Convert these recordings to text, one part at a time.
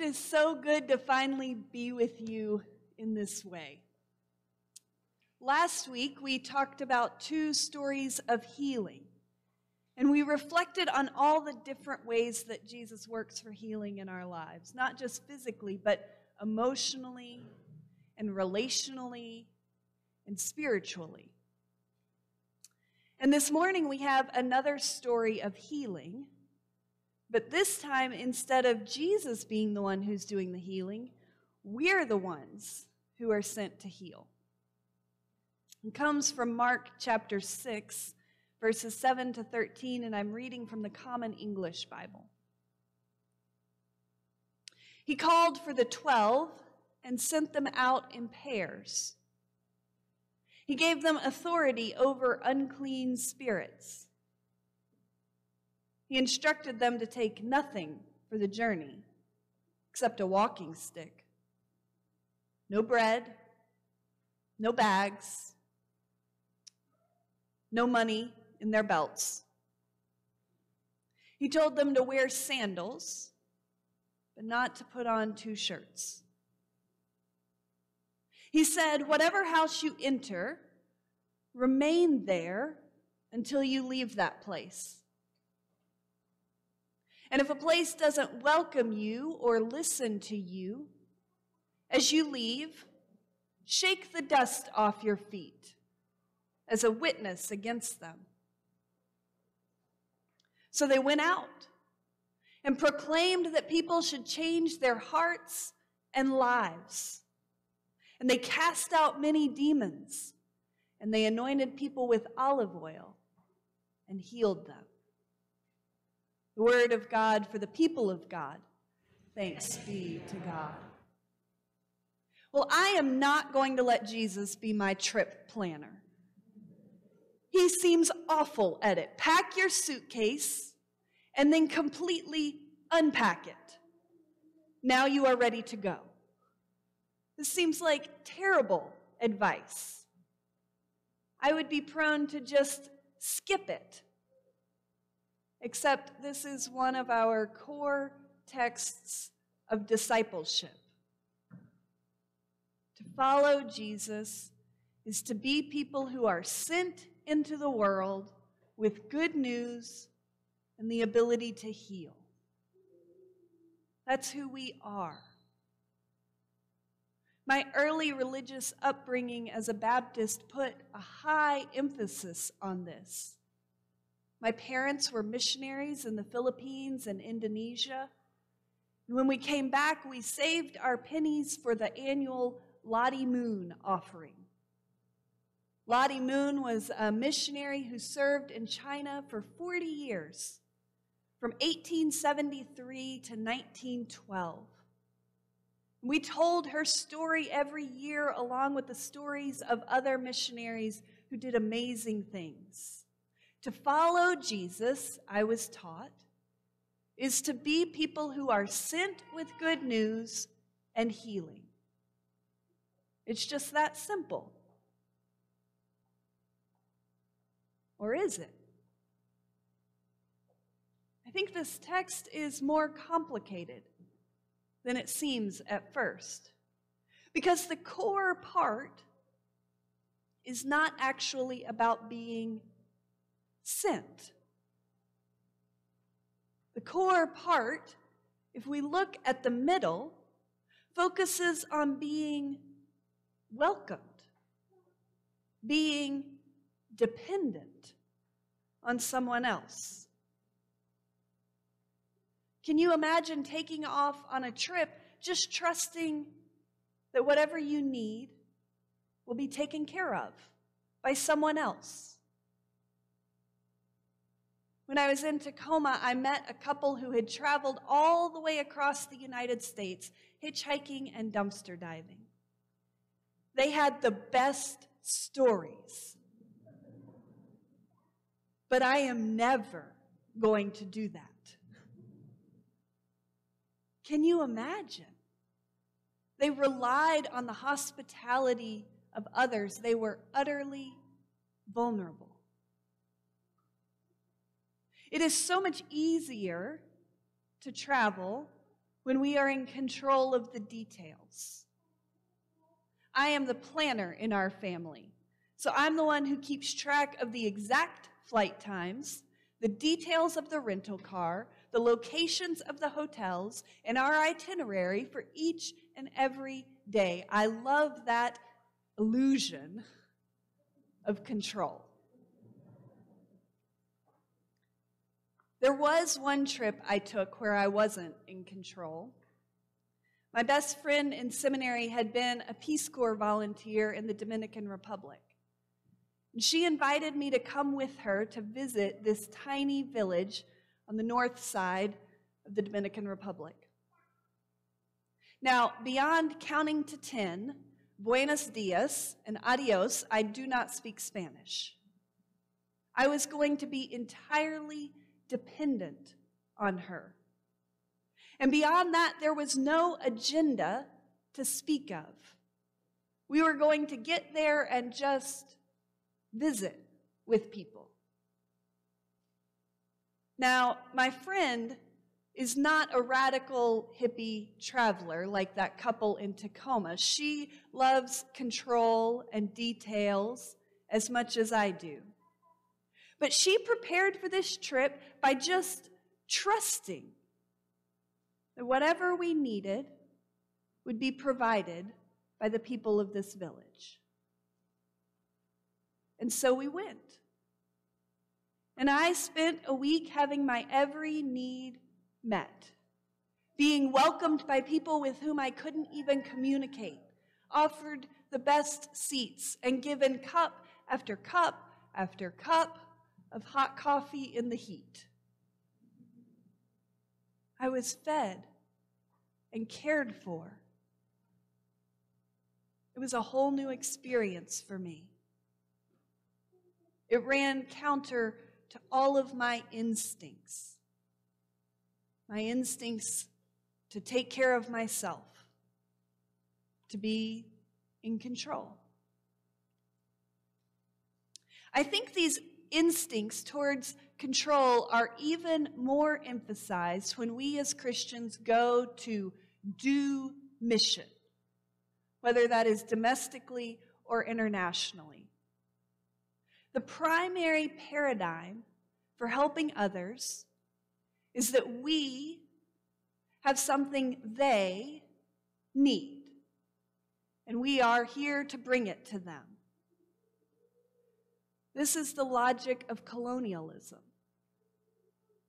It is so good to finally be with you in this way. Last week, we talked about two stories of healing, and we reflected on all the different ways that Jesus works for healing in our lives, not just physically, but emotionally and relationally and spiritually. And this morning, we have another story of healing but this time, instead of Jesus being the one who's doing the healing, we're the ones who are sent to heal. It comes from Mark chapter 6, verses 7 to 13, and I'm reading from the Common English Bible. He called for the twelve and sent them out in pairs. He gave them authority over unclean spirits he instructed them to take nothing for the journey except a walking stick. No bread, no bags, no money in their belts. He told them to wear sandals, but not to put on two shirts. He said, Whatever house you enter, remain there until you leave that place. And if a place doesn't welcome you or listen to you, as you leave, shake the dust off your feet as a witness against them. So they went out and proclaimed that people should change their hearts and lives. And they cast out many demons, and they anointed people with olive oil and healed them. The word of God for the people of God. Thanks be to God. Well, I am not going to let Jesus be my trip planner. He seems awful at it. Pack your suitcase and then completely unpack it. Now you are ready to go. This seems like terrible advice. I would be prone to just skip it except this is one of our core texts of discipleship. To follow Jesus is to be people who are sent into the world with good news and the ability to heal. That's who we are. My early religious upbringing as a Baptist put a high emphasis on this. My parents were missionaries in the Philippines and Indonesia. When we came back, we saved our pennies for the annual Lottie Moon offering. Lottie Moon was a missionary who served in China for 40 years, from 1873 to 1912. We told her story every year, along with the stories of other missionaries who did amazing things. To follow Jesus, I was taught, is to be people who are sent with good news and healing. It's just that simple. Or is it? I think this text is more complicated than it seems at first. Because the core part is not actually about being sent. The core part, if we look at the middle, focuses on being welcomed, being dependent on someone else. Can you imagine taking off on a trip just trusting that whatever you need will be taken care of by someone else? When I was in Tacoma, I met a couple who had traveled all the way across the United States, hitchhiking and dumpster diving. They had the best stories. But I am never going to do that. Can you imagine? They relied on the hospitality of others, they were utterly vulnerable. It is so much easier to travel when we are in control of the details. I am the planner in our family, so I'm the one who keeps track of the exact flight times, the details of the rental car, the locations of the hotels, and our itinerary for each and every day. I love that illusion of control. There was one trip I took where I wasn't in control. My best friend in seminary had been a Peace Corps volunteer in the Dominican Republic. And she invited me to come with her to visit this tiny village on the north side of the Dominican Republic. Now, beyond counting to 10, buenos dias and adios, I do not speak Spanish. I was going to be entirely dependent on her. And beyond that, there was no agenda to speak of. We were going to get there and just visit with people. Now, my friend is not a radical hippie traveler like that couple in Tacoma. She loves control and details as much as I do. But she prepared for this trip by just trusting that whatever we needed would be provided by the people of this village. And so we went. And I spent a week having my every need met, being welcomed by people with whom I couldn't even communicate, offered the best seats, and given cup after cup after cup of hot coffee in the heat. I was fed and cared for. It was a whole new experience for me. It ran counter to all of my instincts my instincts to take care of myself, to be in control. I think these instincts towards control are even more emphasized when we as Christians go to do mission, whether that is domestically or internationally. The primary paradigm for helping others is that we have something they need, and we are here to bring it to them. This is the logic of colonialism.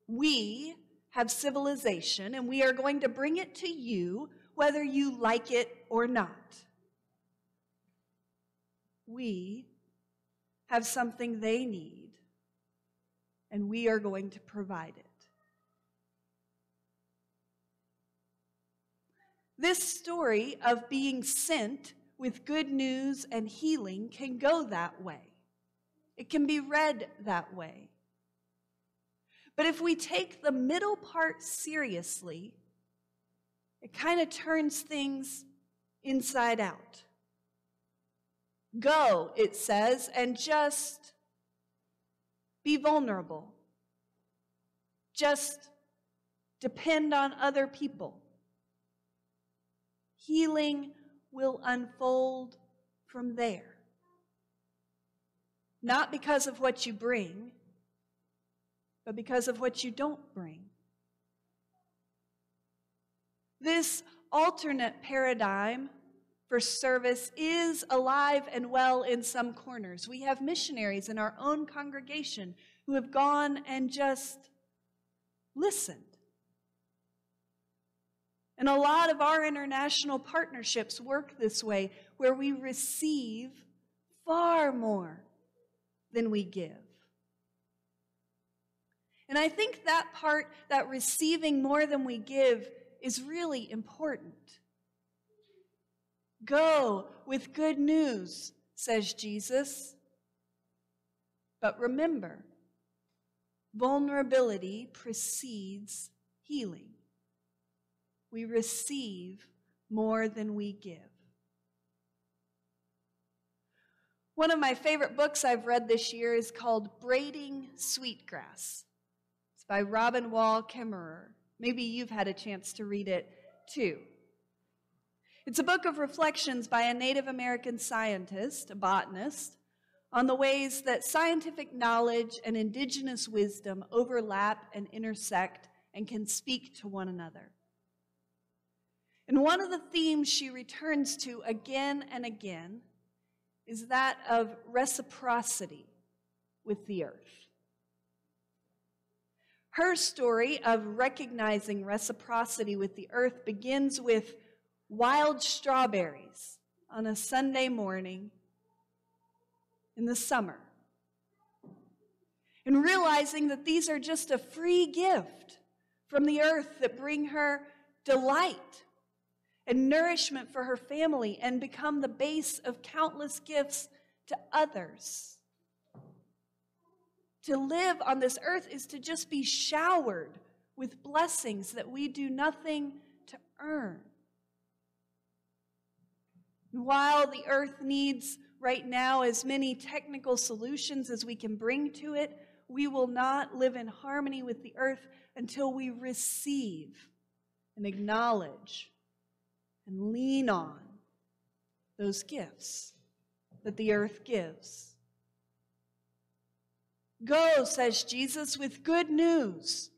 We have civilization, and we are going to bring it to you whether you like it or not. We have something they need, and we are going to provide it. This story of being sent with good news and healing can go that way. It can be read that way. But if we take the middle part seriously, it kind of turns things inside out. Go, it says, and just be vulnerable. Just depend on other people. Healing will unfold from there. Not because of what you bring, but because of what you don't bring. This alternate paradigm for service is alive and well in some corners. We have missionaries in our own congregation who have gone and just listened. And a lot of our international partnerships work this way, where we receive far more than we give. And I think that part, that receiving more than we give, is really important. Go with good news, says Jesus. But remember, vulnerability precedes healing. We receive more than we give. One of my favorite books I've read this year is called Braiding Sweetgrass. It's by Robin Wall Kimmerer. Maybe you've had a chance to read it too. It's a book of reflections by a Native American scientist, a botanist, on the ways that scientific knowledge and indigenous wisdom overlap and intersect and can speak to one another. And one of the themes she returns to again and again is that of reciprocity with the earth. Her story of recognizing reciprocity with the earth begins with wild strawberries on a Sunday morning in the summer. And realizing that these are just a free gift from the earth that bring her delight and nourishment for her family and become the base of countless gifts to others. To live on this earth is to just be showered with blessings that we do nothing to earn. while the earth needs right now as many technical solutions as we can bring to it, we will not live in harmony with the earth until we receive and acknowledge and lean on those gifts that the earth gives. Go, says Jesus, with good news.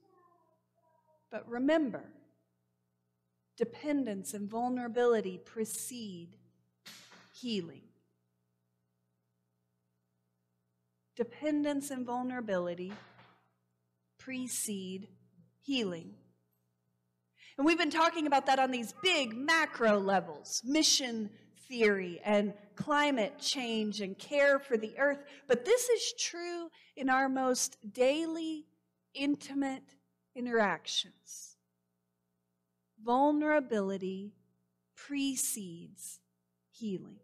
But remember, dependence and vulnerability precede healing. Dependence and vulnerability precede healing. And we've been talking about that on these big macro levels mission theory and climate change and care for the earth. But this is true in our most daily, intimate interactions. Vulnerability precedes healing.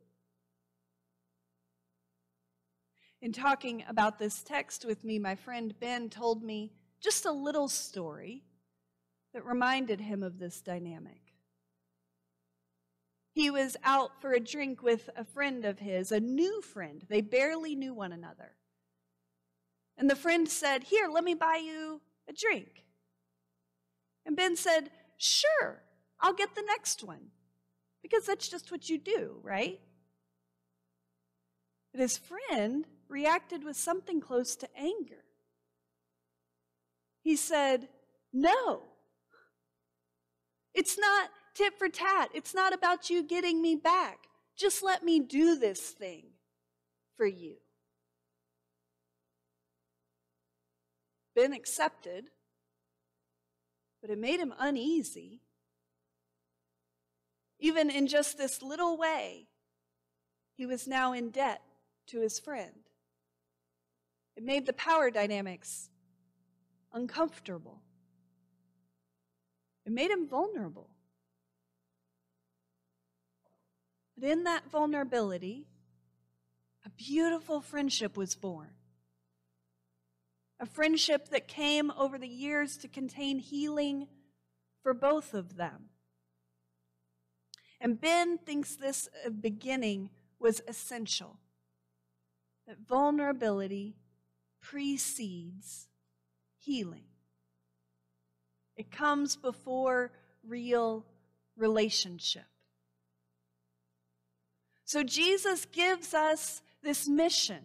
In talking about this text with me, my friend Ben told me just a little story that reminded him of this dynamic. He was out for a drink with a friend of his, a new friend. They barely knew one another. And the friend said, Here, let me buy you a drink. And Ben said, Sure, I'll get the next one. Because that's just what you do, right? But his friend reacted with something close to anger. He said, No, it's not tit for tat. It's not about you getting me back. Just let me do this thing for you. Ben accepted, but it made him uneasy. Even in just this little way, he was now in debt to his friend. It made the power dynamics uncomfortable. It made him vulnerable. But in that vulnerability, a beautiful friendship was born. A friendship that came over the years to contain healing for both of them. And Ben thinks this uh, beginning was essential that vulnerability precedes healing. It comes before real relationship. So Jesus gives us this mission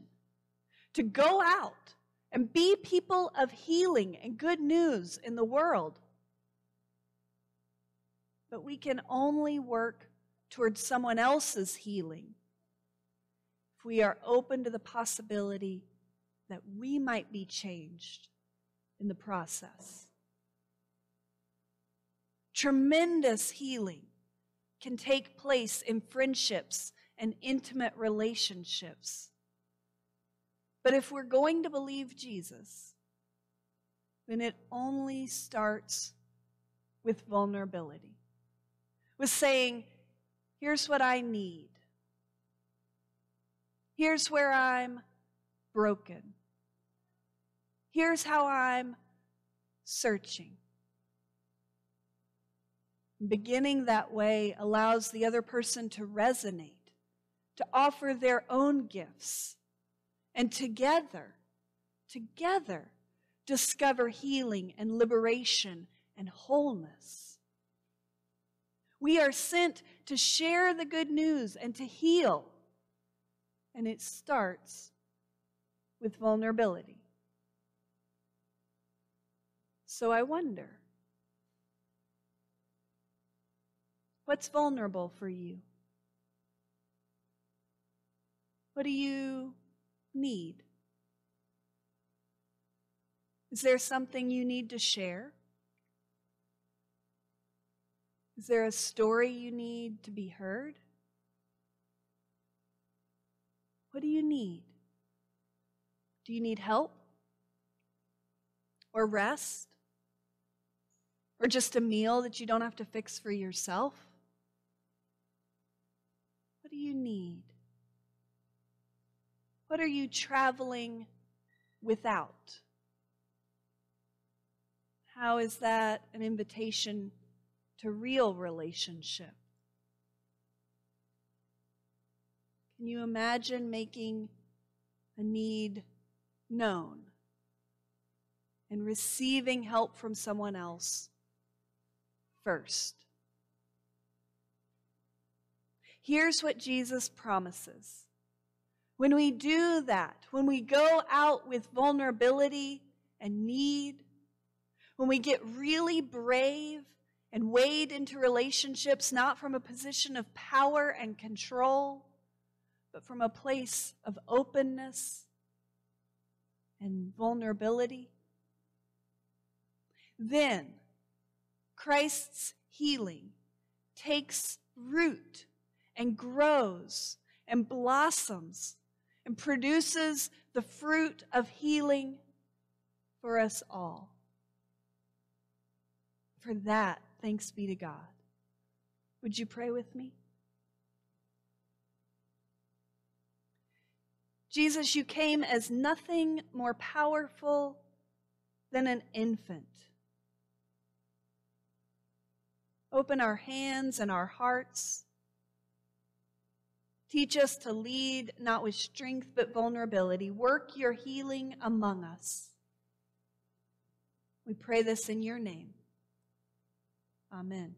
to go out and be people of healing and good news in the world. But we can only work towards someone else's healing if we are open to the possibility that we might be changed in the process. Tremendous healing can take place in friendships and intimate relationships. But if we're going to believe Jesus, then it only starts with vulnerability, with saying, Here's what I need. Here's where I'm broken. Here's how I'm searching. Beginning that way allows the other person to resonate, to offer their own gifts, and together, together, discover healing and liberation and wholeness. We are sent to share the good news and to heal. And it starts with vulnerability. So I wonder what's vulnerable for you? What do you need? Is there something you need to share? Is there a story you need to be heard? What do you need? Do you need help? Or rest? Or just a meal that you don't have to fix for yourself? Do you need? What are you traveling without? How is that an invitation to real relationship? Can you imagine making a need known and receiving help from someone else first? Here's what Jesus promises. When we do that, when we go out with vulnerability and need, when we get really brave and wade into relationships not from a position of power and control, but from a place of openness and vulnerability, then Christ's healing takes root and grows and blossoms and produces the fruit of healing for us all. For that, thanks be to God. Would you pray with me? Jesus, you came as nothing more powerful than an infant. Open our hands and our hearts. Teach us to lead not with strength but vulnerability. Work your healing among us. We pray this in your name. Amen.